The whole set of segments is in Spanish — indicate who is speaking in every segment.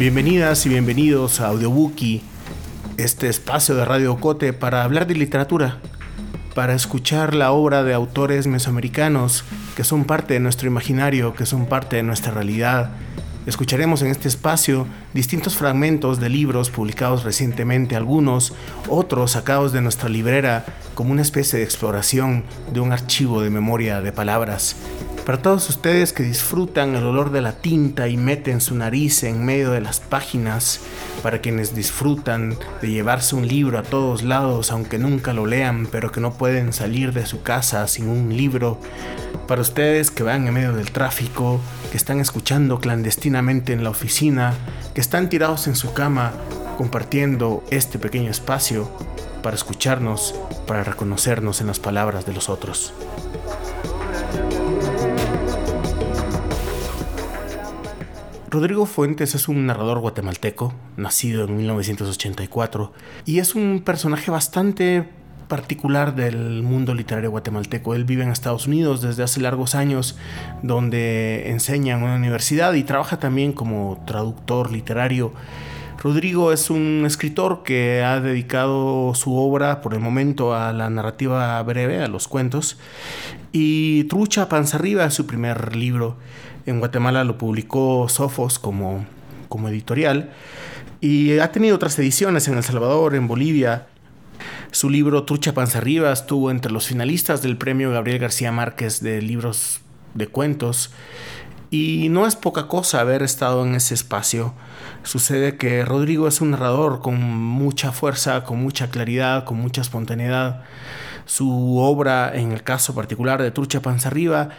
Speaker 1: Bienvenidas y bienvenidos a Audiobookie, este espacio de Radio Cote para hablar de literatura, para escuchar la obra de autores mesoamericanos que son parte de nuestro imaginario, que son parte de nuestra realidad. Escucharemos en este espacio distintos fragmentos de libros publicados recientemente, algunos, otros sacados de nuestra librera como una especie de exploración de un archivo de memoria de palabras. Para todos ustedes que disfrutan el olor de la tinta y meten su nariz en medio de las páginas, para quienes disfrutan de llevarse un libro a todos lados aunque nunca lo lean, pero que no pueden salir de su casa sin un libro, para ustedes que van en medio del tráfico, que están escuchando clandestinamente en la oficina, que están tirados en su cama compartiendo este pequeño espacio para escucharnos, para reconocernos en las palabras de los otros. Rodrigo Fuentes es un narrador guatemalteco, nacido en 1984, y es un personaje bastante particular del mundo literario guatemalteco. Él vive en Estados Unidos desde hace largos años, donde enseña en una universidad y trabaja también como traductor literario. Rodrigo es un escritor que ha dedicado su obra por el momento a la narrativa breve, a los cuentos, y Trucha Panza Arriba es su primer libro. En Guatemala lo publicó Sofos como, como editorial y ha tenido otras ediciones en El Salvador, en Bolivia. Su libro Trucha Panza Arriba estuvo entre los finalistas del premio Gabriel García Márquez de libros de cuentos. Y no es poca cosa haber estado en ese espacio. Sucede que Rodrigo es un narrador con mucha fuerza, con mucha claridad, con mucha espontaneidad. Su obra, en el caso particular de Trucha Panza Arriba,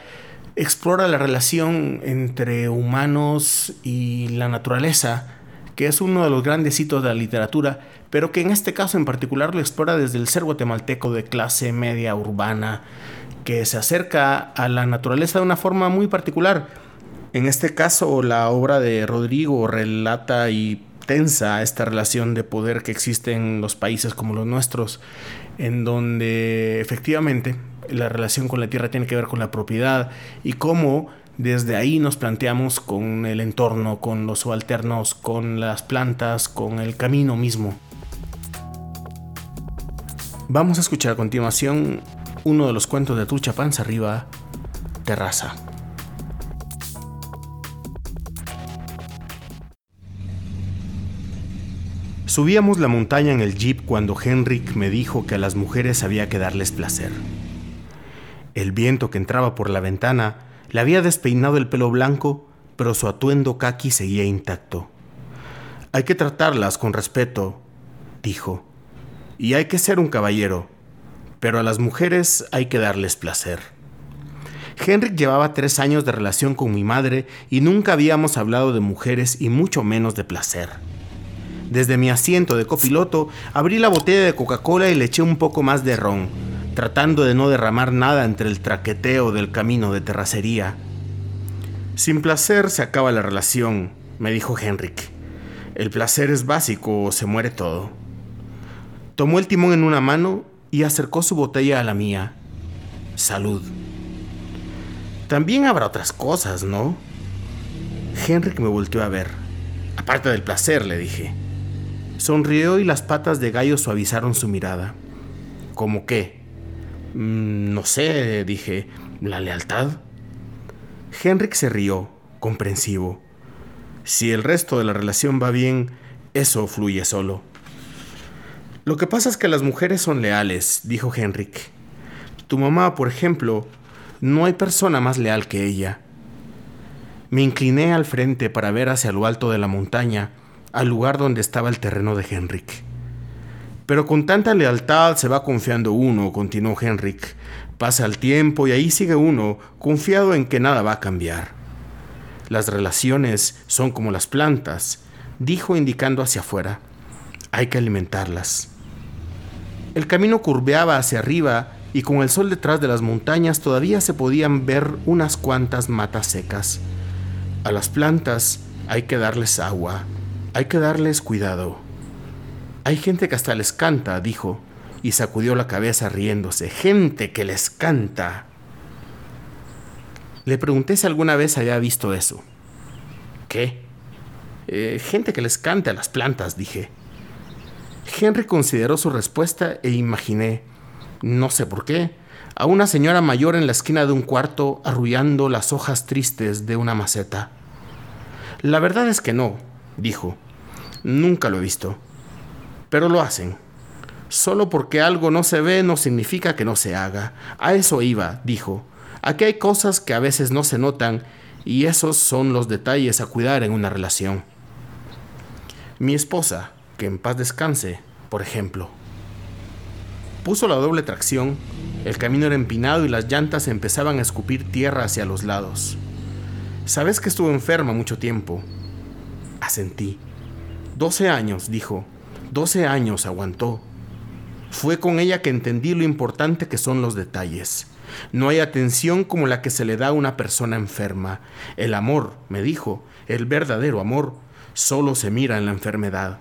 Speaker 1: explora la relación entre humanos y la naturaleza, que es uno de los grandes hitos de la literatura, pero que en este caso en particular lo explora desde el ser guatemalteco de clase media urbana, que se acerca a la naturaleza de una forma muy particular. En este caso, la obra de Rodrigo relata y tensa esta relación de poder que existe en los países como los nuestros, en donde efectivamente la relación con la tierra tiene que ver con la propiedad y cómo desde ahí nos planteamos con el entorno, con los subalternos, con las plantas, con el camino mismo. Vamos a escuchar a continuación uno de los cuentos de Trucha Panza Arriba, Terraza. Subíamos la montaña en el jeep cuando Henrik me dijo que a las mujeres había que darles placer. El viento que entraba por la ventana le había despeinado el pelo blanco, pero su atuendo kaki seguía intacto. Hay que tratarlas con respeto, dijo, y hay que ser un caballero, pero a las mujeres hay que darles placer. Henrik llevaba tres años de relación con mi madre y nunca habíamos hablado de mujeres y mucho menos de placer. Desde mi asiento de copiloto abrí la botella de Coca-Cola y le eché un poco más de ron, tratando de no derramar nada entre el traqueteo del camino de terracería. Sin placer se acaba la relación, me dijo Henrik. El placer es básico o se muere todo. Tomó el timón en una mano y acercó su botella a la mía. Salud. También habrá otras cosas, ¿no? Henrik me volteó a ver. Aparte del placer, le dije. Sonrió y las patas de gallo suavizaron su mirada. ¿Cómo qué? Mm, no sé, dije, ¿la lealtad? Henrik se rió, comprensivo. Si el resto de la relación va bien, eso fluye solo. Lo que pasa es que las mujeres son leales, dijo Henrik. Tu mamá, por ejemplo, no hay persona más leal que ella. Me incliné al frente para ver hacia lo alto de la montaña, al lugar donde estaba el terreno de Henrik. Pero con tanta lealtad se va confiando uno, continuó Henrik. Pasa el tiempo y ahí sigue uno, confiado en que nada va a cambiar. Las relaciones son como las plantas, dijo indicando hacia afuera. Hay que alimentarlas. El camino curveaba hacia arriba y con el sol detrás de las montañas todavía se podían ver unas cuantas matas secas. A las plantas hay que darles agua, hay que darles cuidado. Hay gente que hasta les canta, dijo, y sacudió la cabeza riéndose. Gente que les canta. Le pregunté si alguna vez había visto eso. ¿Qué? Eh, gente que les cante a las plantas, dije. Henry consideró su respuesta e imaginé, no sé por qué, a una señora mayor en la esquina de un cuarto arrullando las hojas tristes de una maceta. La verdad es que no, dijo. Nunca lo he visto. Pero lo hacen. Solo porque algo no se ve no significa que no se haga. A eso iba, dijo. Aquí hay cosas que a veces no se notan y esos son los detalles a cuidar en una relación. Mi esposa, que en paz descanse, por ejemplo. Puso la doble tracción, el camino era empinado y las llantas empezaban a escupir tierra hacia los lados. Sabes que estuvo enferma mucho tiempo. Asentí. Doce años, dijo. Doce años aguantó. Fue con ella que entendí lo importante que son los detalles. No hay atención como la que se le da a una persona enferma. El amor, me dijo, el verdadero amor, solo se mira en la enfermedad.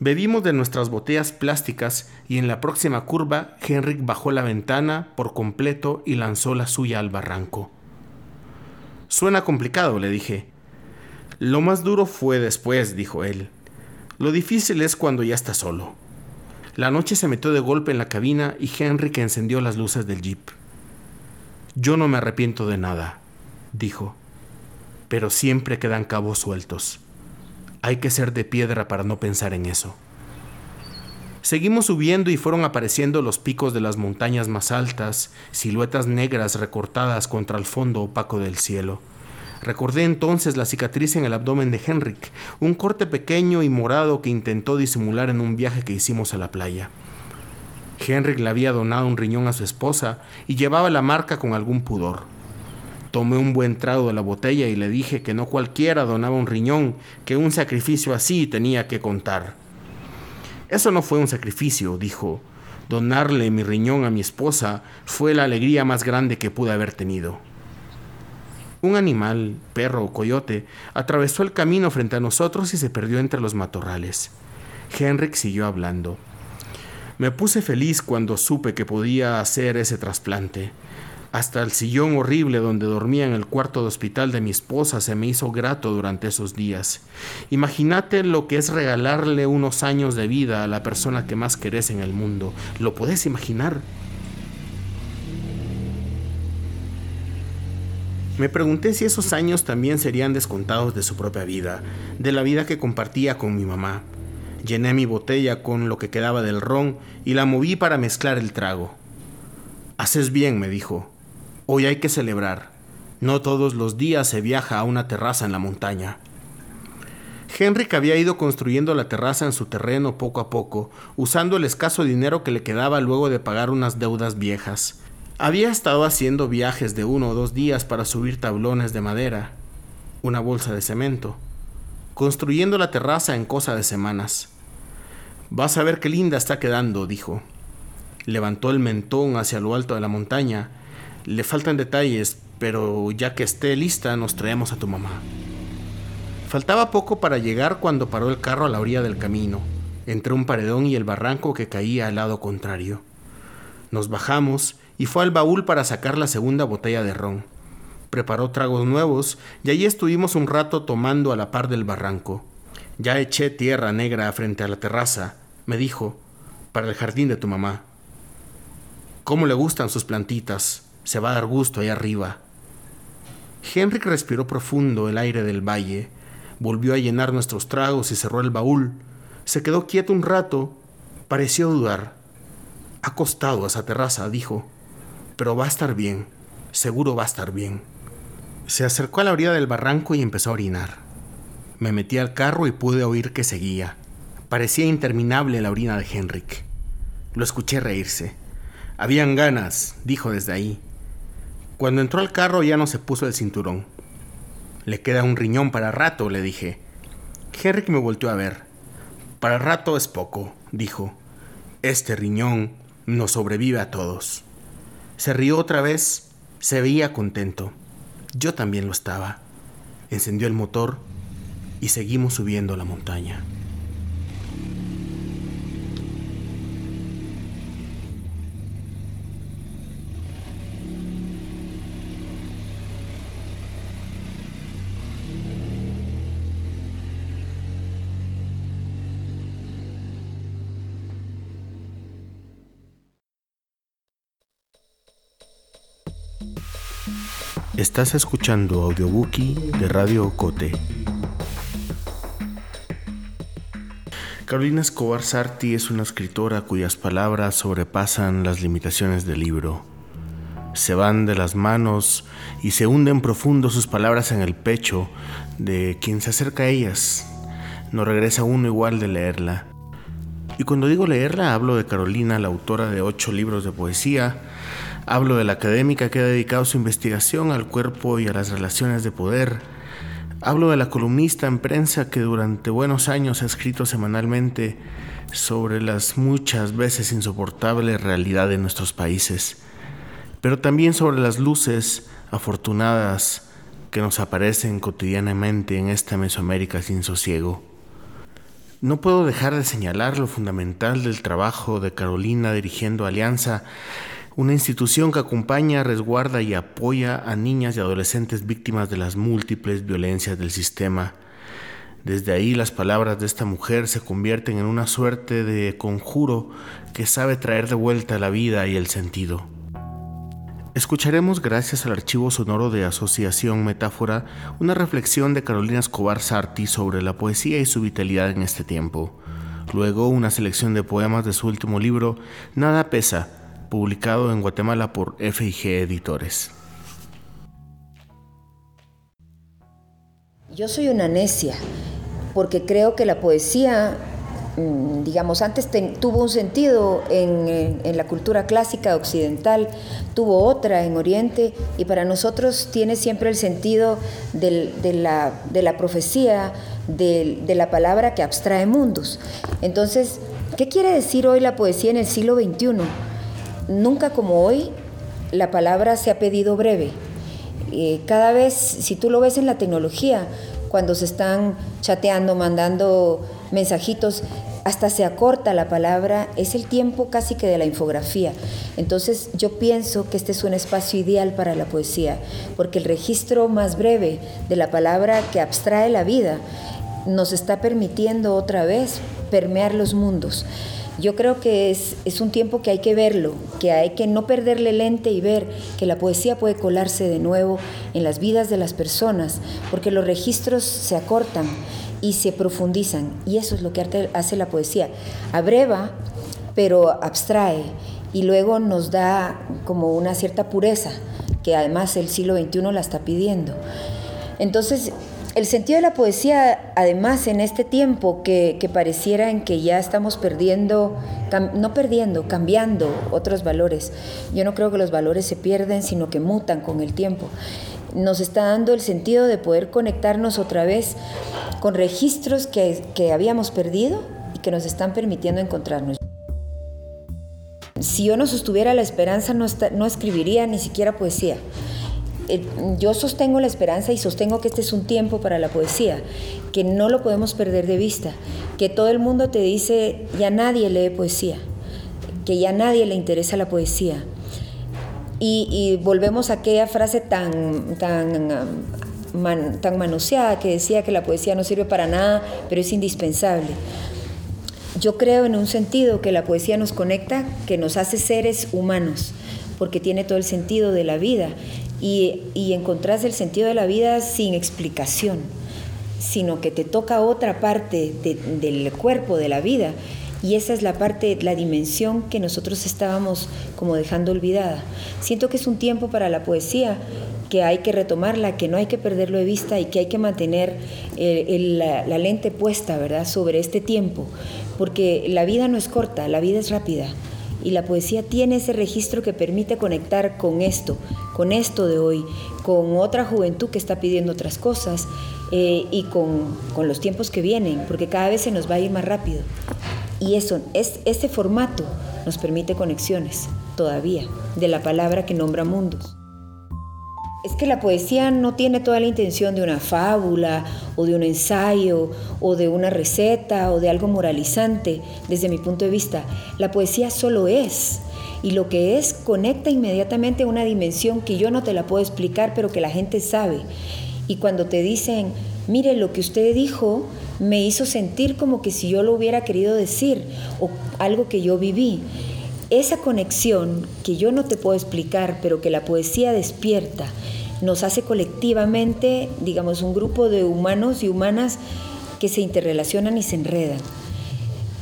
Speaker 1: Bebimos de nuestras botellas plásticas y en la próxima curva Henrik bajó la ventana por completo y lanzó la suya al barranco. Suena complicado, le dije. Lo más duro fue después, dijo él. Lo difícil es cuando ya está solo. La noche se metió de golpe en la cabina y Henrik encendió las luces del jeep. Yo no me arrepiento de nada, dijo, pero siempre quedan cabos sueltos. Hay que ser de piedra para no pensar en eso. Seguimos subiendo y fueron apareciendo los picos de las montañas más altas, siluetas negras recortadas contra el fondo opaco del cielo. Recordé entonces la cicatriz en el abdomen de Henrik, un corte pequeño y morado que intentó disimular en un viaje que hicimos a la playa. Henrik le había donado un riñón a su esposa y llevaba la marca con algún pudor. Tomé un buen trago de la botella y le dije que no cualquiera donaba un riñón, que un sacrificio así tenía que contar. Eso no fue un sacrificio, dijo. Donarle mi riñón a mi esposa fue la alegría más grande que pude haber tenido. Un animal, perro o coyote, atravesó el camino frente a nosotros y se perdió entre los matorrales. Henrik siguió hablando. Me puse feliz cuando supe que podía hacer ese trasplante. Hasta el sillón horrible donde dormía en el cuarto de hospital de mi esposa se me hizo grato durante esos días. Imagínate lo que es regalarle unos años de vida a la persona que más querés en el mundo. ¿Lo puedes imaginar? Me pregunté si esos años también serían descontados de su propia vida, de la vida que compartía con mi mamá. Llené mi botella con lo que quedaba del ron y la moví para mezclar el trago. Haces bien, me dijo. Hoy hay que celebrar. No todos los días se viaja a una terraza en la montaña. Henrik había ido construyendo la terraza en su terreno poco a poco, usando el escaso dinero que le quedaba luego de pagar unas deudas viejas. Había estado haciendo viajes de uno o dos días para subir tablones de madera, una bolsa de cemento, construyendo la terraza en cosa de semanas. Vas a ver qué linda está quedando, dijo. Levantó el mentón hacia lo alto de la montaña. Le faltan detalles, pero ya que esté lista nos traemos a tu mamá. Faltaba poco para llegar cuando paró el carro a la orilla del camino, entre un paredón y el barranco que caía al lado contrario. Nos bajamos y fue al baúl para sacar la segunda botella de ron. Preparó tragos nuevos y allí estuvimos un rato tomando a la par del barranco. Ya eché tierra negra frente a la terraza, me dijo, para el jardín de tu mamá. ¿Cómo le gustan sus plantitas? Se va a dar gusto ahí arriba. Henrik respiró profundo el aire del valle, volvió a llenar nuestros tragos y cerró el baúl. Se quedó quieto un rato, pareció dudar. Acostado a esa terraza, dijo pero va a estar bien, seguro va a estar bien. Se acercó a la orilla del barranco y empezó a orinar. Me metí al carro y pude oír que seguía. Parecía interminable la orina de Henrik. Lo escuché reírse. Habían ganas, dijo desde ahí. Cuando entró al carro ya no se puso el cinturón. Le queda un riñón para rato, le dije. Henrik me volteó a ver. Para rato es poco, dijo. Este riñón nos sobrevive a todos. Se rió otra vez, se veía contento. Yo también lo estaba. Encendió el motor y seguimos subiendo la montaña. Estás escuchando Audiobookie de Radio Cote. Carolina Escobar Sarti es una escritora cuyas palabras sobrepasan las limitaciones del libro. Se van de las manos y se hunden profundo sus palabras en el pecho de quien se acerca a ellas. No regresa uno igual de leerla. Y cuando digo leerla, hablo de Carolina, la autora de ocho libros de poesía, hablo de la académica que ha dedicado su investigación al cuerpo y a las relaciones de poder, hablo de la columnista en prensa que durante buenos años ha escrito semanalmente sobre las muchas veces insoportables realidad de nuestros países, pero también sobre las luces afortunadas que nos aparecen cotidianamente en esta Mesoamérica sin sosiego. No puedo dejar de señalar lo fundamental del trabajo de Carolina dirigiendo Alianza, una institución que acompaña, resguarda y apoya a niñas y adolescentes víctimas de las múltiples violencias del sistema. Desde ahí las palabras de esta mujer se convierten en una suerte de conjuro que sabe traer de vuelta la vida y el sentido. Escucharemos, gracias al archivo sonoro de Asociación Metáfora, una reflexión de Carolina Escobar Sarti sobre la poesía y su vitalidad en este tiempo. Luego, una selección de poemas de su último libro, Nada pesa, publicado en Guatemala por FIG Editores.
Speaker 2: Yo soy una necia, porque creo que la poesía Mm, digamos, antes tuvo un sentido en, la cultura clásica occidental, tuvo otra en Oriente y para nosotros tiene siempre el sentido de, la, profecía, de, de la palabra que abstrae mundos. Entonces, ¿qué quiere decir hoy la poesía en el siglo XXI? Nunca como hoy la palabra se ha pedido breve. Eh, cada vez, si tú lo ves en la tecnología, cuando se están chateando, mandando mensajitos, hasta se acorta la palabra, es el tiempo casi que de la infografía. Entonces yo pienso que este es un espacio ideal para la poesía, porque el registro más breve de la palabra que abstrae la vida nos está permitiendo otra vez permear los mundos. Yo creo que es, un tiempo que hay que verlo, que hay que no perderle lente y ver que la poesía puede colarse de nuevo en las vidas de las personas, porque los registros se acortan y se profundizan, y eso es lo que hace la poesía. Abreva, pero abstrae, y luego nos da como una cierta pureza, que además el siglo XXI la está pidiendo. Entonces, el sentido de la poesía, además, en este tiempo que, pareciera en que ya estamos perdiendo, no perdiendo, cambiando otros valores. Yo no creo que los valores se pierden, sino que mutan con el tiempo. Nos está dando el sentido de poder conectarnos otra vez con registros que, habíamos perdido y que nos están permitiendo encontrarnos. Si yo no sostuviera la esperanza, no, no escribiría ni siquiera poesía. Eh, yo sostengo la esperanza y sostengo que este es un tiempo para la poesía, que no lo podemos perder de vista, que todo el mundo te dice, ya nadie lee poesía, que ya nadie le interesa la poesía. Y, volvemos a aquella frase tan, tan, tan manoseada que decía que la poesía no sirve para nada, pero es indispensable. Yo creo en un sentido que la poesía nos conecta, que nos hace seres humanos, porque tiene todo el sentido de la vida y, y encontrás el sentido de la vida sin explicación, sino que te toca otra parte del cuerpo, de la vida. Y esa es la parte, la dimensión que nosotros estábamos como dejando olvidada. Siento que es un tiempo para la poesía que hay que retomarla, que no hay que perderlo de vista y que hay que mantener la, la lente puesta, ¿verdad?, sobre este tiempo, porque la vida no es corta, la vida es rápida y la poesía tiene ese registro que permite conectar con esto, con esto de hoy, con otra juventud que está pidiendo otras cosas eh, y con, con, los tiempos que vienen, porque cada vez se nos va a ir más rápido. Y eso, es, ese formato nos permite conexiones todavía de la palabra que nombra mundos. Es que la poesía no tiene toda la intención de una fábula o de un ensayo o de una receta o de algo moralizante desde mi punto de vista. La poesía solo es. Y lo que es conecta inmediatamente a una dimensión que yo no te la puedo explicar, pero que la gente sabe. Y cuando te dicen, mire, lo que usted dijo me hizo sentir como que si yo lo hubiera querido decir o algo que yo viví. Esa conexión que yo no te puedo explicar, pero que la poesía despierta, nos hace colectivamente, digamos, un grupo de humanos y humanas que se interrelacionan y se enredan.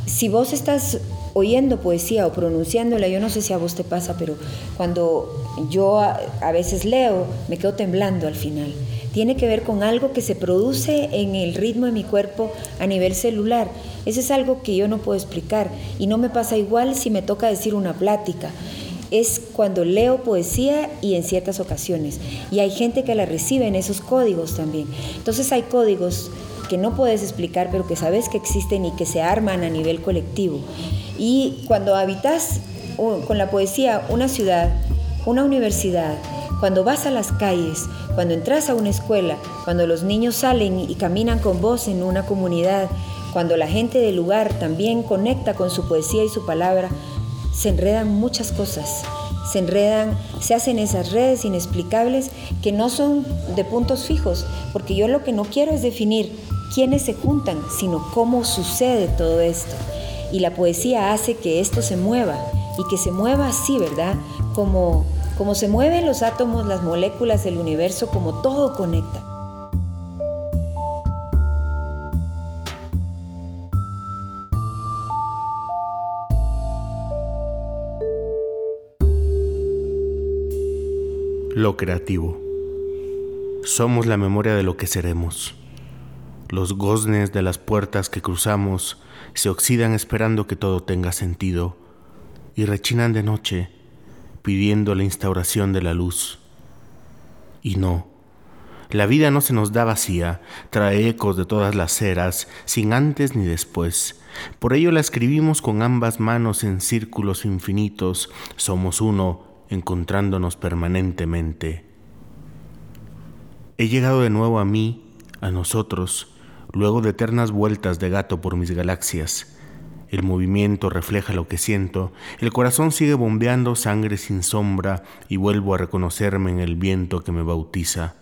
Speaker 2: Si vos estás oyendo poesía o pronunciándola, yo no sé si a vos te pasa, pero cuando yo a, veces leo, me quedo temblando al final. Tiene que ver con algo que se produce en el ritmo de mi cuerpo a nivel celular. Eso es algo que yo no puedo explicar y no me pasa igual si me toca decir una plática. Es cuando leo poesía y en ciertas ocasiones. Y hay gente que la recibe en esos códigos también. Entonces hay códigos que no puedes explicar, pero que sabes que existen y que se arman a nivel colectivo. Y cuando habitas con la poesía una ciudad, una universidad, cuando vas a las calles, cuando entras a una escuela, cuando los niños salen y caminan con vos en una comunidad, cuando la gente del lugar también conecta con su poesía y su palabra, se enredan muchas cosas. Se enredan, se hacen esas redes inexplicables que no son de puntos fijos, porque yo lo que no quiero es definir quiénes se juntan, sino cómo sucede todo esto. Y la poesía hace que esto se mueva y que se mueva así, ¿verdad? Como, como se mueven los átomos, las moléculas del universo, como todo conecta.
Speaker 1: Lo creativo. Somos la memoria de lo que seremos. Los goznes de las puertas que cruzamos se oxidan esperando que todo tenga sentido y rechinan de noche pidiendo la instauración de la luz. Y no, la vida no se nos da vacía, trae ecos de todas las eras, sin antes ni después. Por ello la escribimos con ambas manos en círculos infinitos, somos uno, encontrándonos permanentemente. He llegado de nuevo a mí, a nosotros, Luego de eternas vueltas de gato por mis galaxias, el movimiento refleja lo que siento, el corazón sigue bombeando sangre sin sombra y vuelvo a reconocerme en el viento que me bautiza.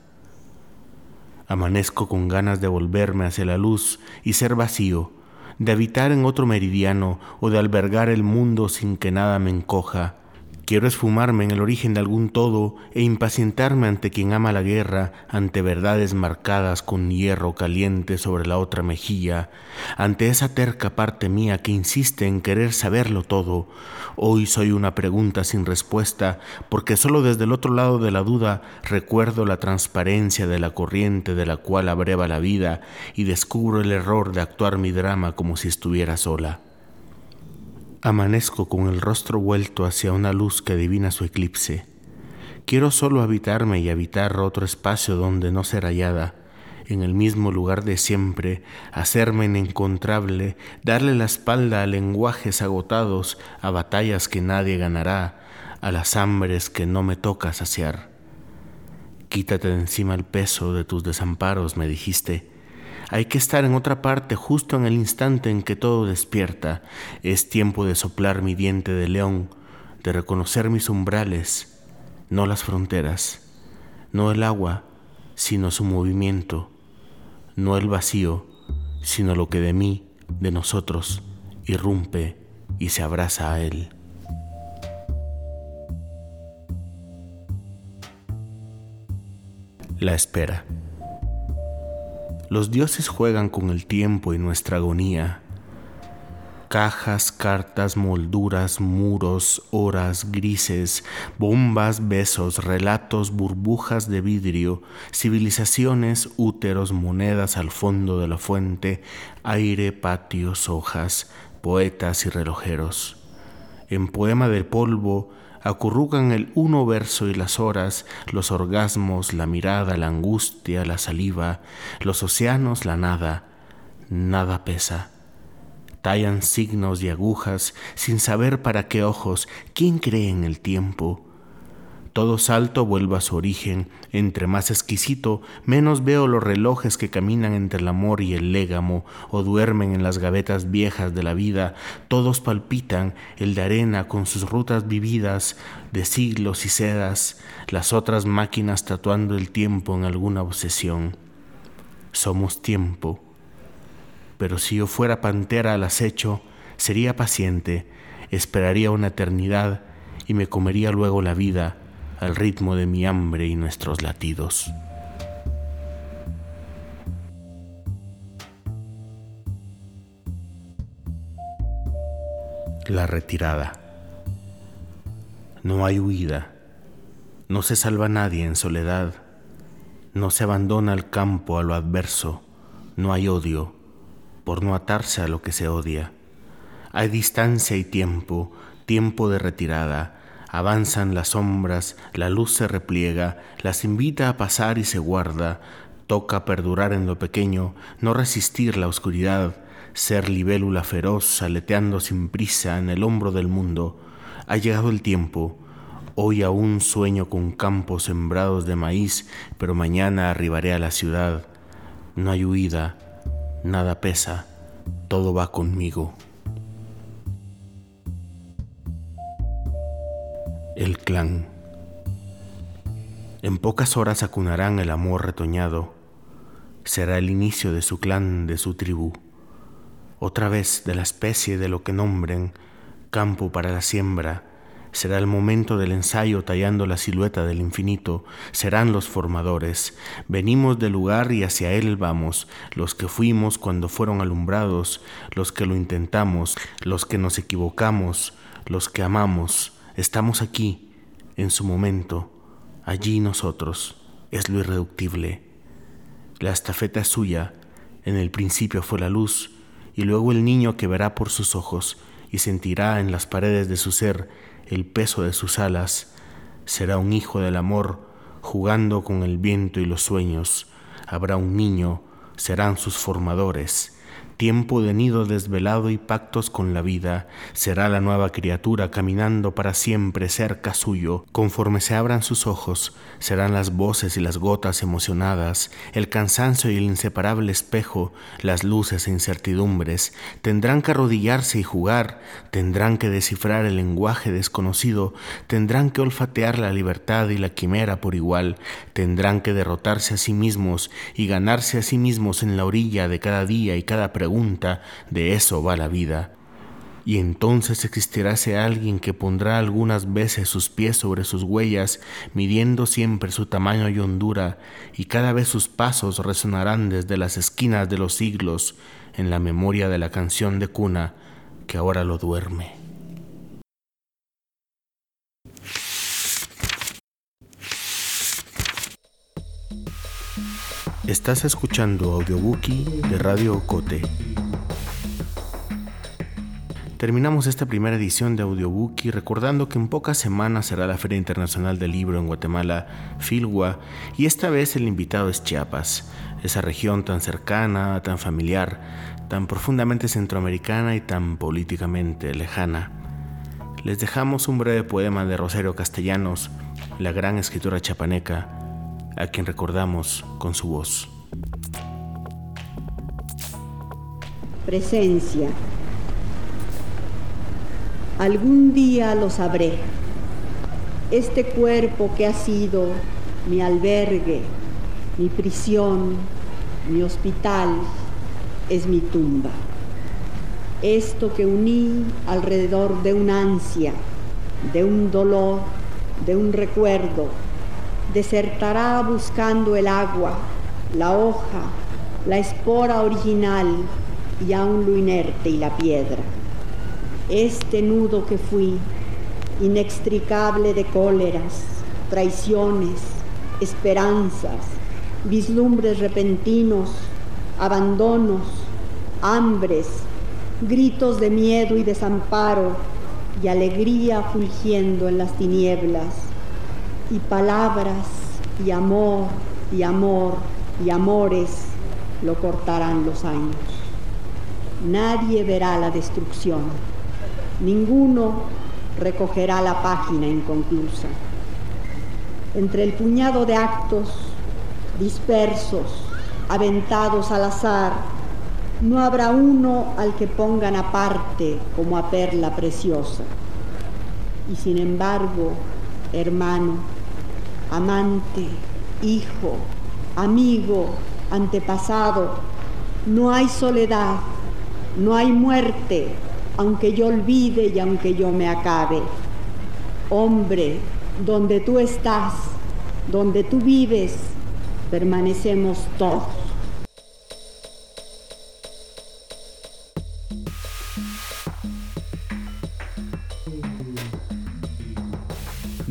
Speaker 1: Amanezco con ganas de volverme hacia la luz y ser vacío, de habitar en otro meridiano o de albergar el mundo sin que nada me encoja, Quiero esfumarme en el origen de algún todo e impacientarme ante quien ama la guerra, ante verdades marcadas con hierro caliente sobre la otra mejilla, ante esa terca parte mía que insiste en querer saberlo todo. Hoy soy una pregunta sin respuesta, porque solo desde el otro lado de la duda recuerdo la transparencia de la corriente de la cual abreva la vida y descubro el error de actuar mi drama como si estuviera sola. Amanezco con el rostro vuelto hacia una luz que adivina su eclipse. Quiero solo habitarme y habitar otro espacio donde no ser hallada, en el mismo lugar de siempre, hacerme inencontrable, darle la espalda a lenguajes agotados, a batallas que nadie ganará, a las hambres que no me toca saciar. Quítate de encima el peso de tus desamparos, me dijiste, hay que estar en otra parte justo en el instante en que todo despierta. Es tiempo de soplar mi diente de león, de reconocer mis umbrales, no las fronteras, no el agua, sino su movimiento, no el vacío, sino lo que de mí, de nosotros, irrumpe y se abraza a él. La espera. Los dioses juegan con el tiempo y nuestra agonía. Cajas, cartas, molduras, muros, horas, grises, bombas, besos, relatos, burbujas de vidrio, civilizaciones, úteros, monedas al fondo de la fuente, aire, patios, hojas, poetas y relojeros. En poema del polvo, acurrucan el uno verso y las horas, los orgasmos, la mirada, la angustia, la saliva, los océanos, la nada, nada pesa. Tallan signos y agujas sin saber para qué ojos, quién cree en el tiempo, todo salto vuelve a su origen, entre más exquisito, menos veo los relojes que caminan entre el amor y el légamo, o duermen en las gavetas viejas de la vida, todos palpitan, el de arena con sus rutas vividas, de siglos y sedas, las otras máquinas tatuando el tiempo en alguna obsesión. Somos tiempo. Pero si yo fuera pantera al acecho, sería paciente, esperaría una eternidad y me comería luego la vida, al ritmo de mi hambre y nuestros latidos. La retirada. No hay huida, no se salva nadie en soledad, no se abandona el campo a lo adverso, no hay odio por no atarse a lo que se odia. Hay distancia y tiempo, tiempo de retirada, avanzan las sombras, la luz se repliega, las invita a pasar y se guarda, toca perdurar en lo pequeño, no resistir la oscuridad, ser libélula feroz, aleteando sin prisa en el hombro del mundo. Ha llegado el tiempo, hoy aún sueño con campos sembrados de maíz, pero mañana arribaré a la ciudad. No hay huida, nada pesa, todo va conmigo. El clan. En pocas horas acunarán el amor retoñado. Será el inicio de su clan, de su tribu. Otra vez de la especie de lo que nombren campo para la siembra, Será el momento del ensayo tallando la silueta del infinito. Serán los formadores. Venimos del lugar y hacia él vamos, los que fuimos cuando fueron alumbrados, los que lo intentamos, los que nos equivocamos, los que amamos. Estamos aquí, en su momento, allí nosotros. Es lo irreductible. La estafeta es suya. En el principio fue la luz, y luego el niño que verá por sus ojos y sentirá en las paredes de su ser el peso de sus alas, será un hijo del amor jugando con el viento y los sueños, habrá un niño, serán sus formadores, tiempo de nido desvelado y pactos con la vida, será la nueva criatura caminando para siempre cerca suyo. Conforme se abran sus ojos, serán las voces y las gotas emocionadas, el cansancio y el inseparable espejo, las luces e incertidumbres. Tendrán que arrodillarse y jugar, tendrán que descifrar el lenguaje desconocido, tendrán que olfatear la libertad y la quimera por igual, tendrán que derrotarse a sí mismos y ganarse a sí mismos en la orilla de cada día y cada pregunta de eso va la vida. Y entonces existirá ese alguien que pondrá algunas veces sus pies sobre sus huellas, midiendo siempre su tamaño y hondura, y cada vez sus pasos resonarán desde las esquinas de los siglos en la memoria de la canción de cuna que ahora lo duerme. Estás escuchando Audiobookie de Radio Ocote. Terminamos esta primera edición de Audiobookie recordando que en pocas semanas será la Feria Internacional del Libro en Guatemala, Filgua, y esta vez el invitado es Chiapas, esa región tan cercana, tan familiar, tan profundamente centroamericana y tan políticamente lejana. Les dejamos un breve poema de Rosario Castellanos, la gran escritora chapaneca, a quien recordamos con su voz.
Speaker 3: Presencia. Algún día lo sabré. Este cuerpo que ha sido mi albergue, mi prisión, mi hospital, es mi tumba. Esto que uní alrededor de una ansia, de un dolor, de un recuerdo, desertará buscando el agua, la hoja, la espora original y aún lo inerte y la piedra. Este nudo que fui, inextricable de cóleras, traiciones, esperanzas, vislumbres repentinos, abandonos, hambres, gritos de miedo y desamparo y alegría fulgiendo en las tinieblas y palabras y amor y amor y amores lo cortarán los años. Nadie verá la destrucción, ninguno recogerá la página inconclusa. Entre el puñado de actos dispersos, aventados al azar, no habrá uno al que pongan aparte como a perla preciosa. Y sin embargo, hermano, amante, hijo, amigo, antepasado. No hay soledad, no hay muerte, aunque yo olvide y aunque yo me acabe. Hombre, donde tú estás, donde tú vives, permanecemos todos.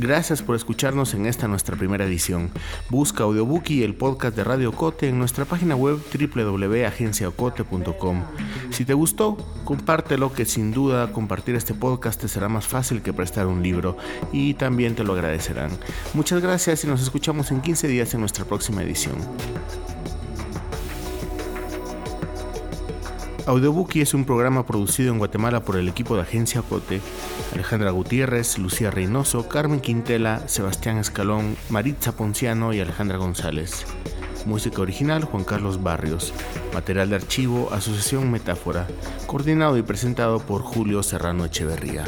Speaker 1: Gracias por escucharnos en esta nuestra primera edición. Busca Audiobookie, el podcast de Radio Cote, en nuestra página web www.agenciacote.com. Si te gustó, compártelo, que sin duda compartir este podcast te será más fácil que prestar un libro y también te lo agradecerán. Muchas gracias y nos escuchamos en 15 días en nuestra próxima edición. Audiobookie es un programa producido en Guatemala por el equipo de Agencia Cote, Alejandra Gutiérrez, Lucía Reynoso, Carmen Quintela, Sebastián Escalón, Maritza Ponciano y Alejandra González. Música original Juan Carlos Barrios. Material de archivo Asociación Metáfora. Coordinado y presentado por Julio Serrano Echeverría.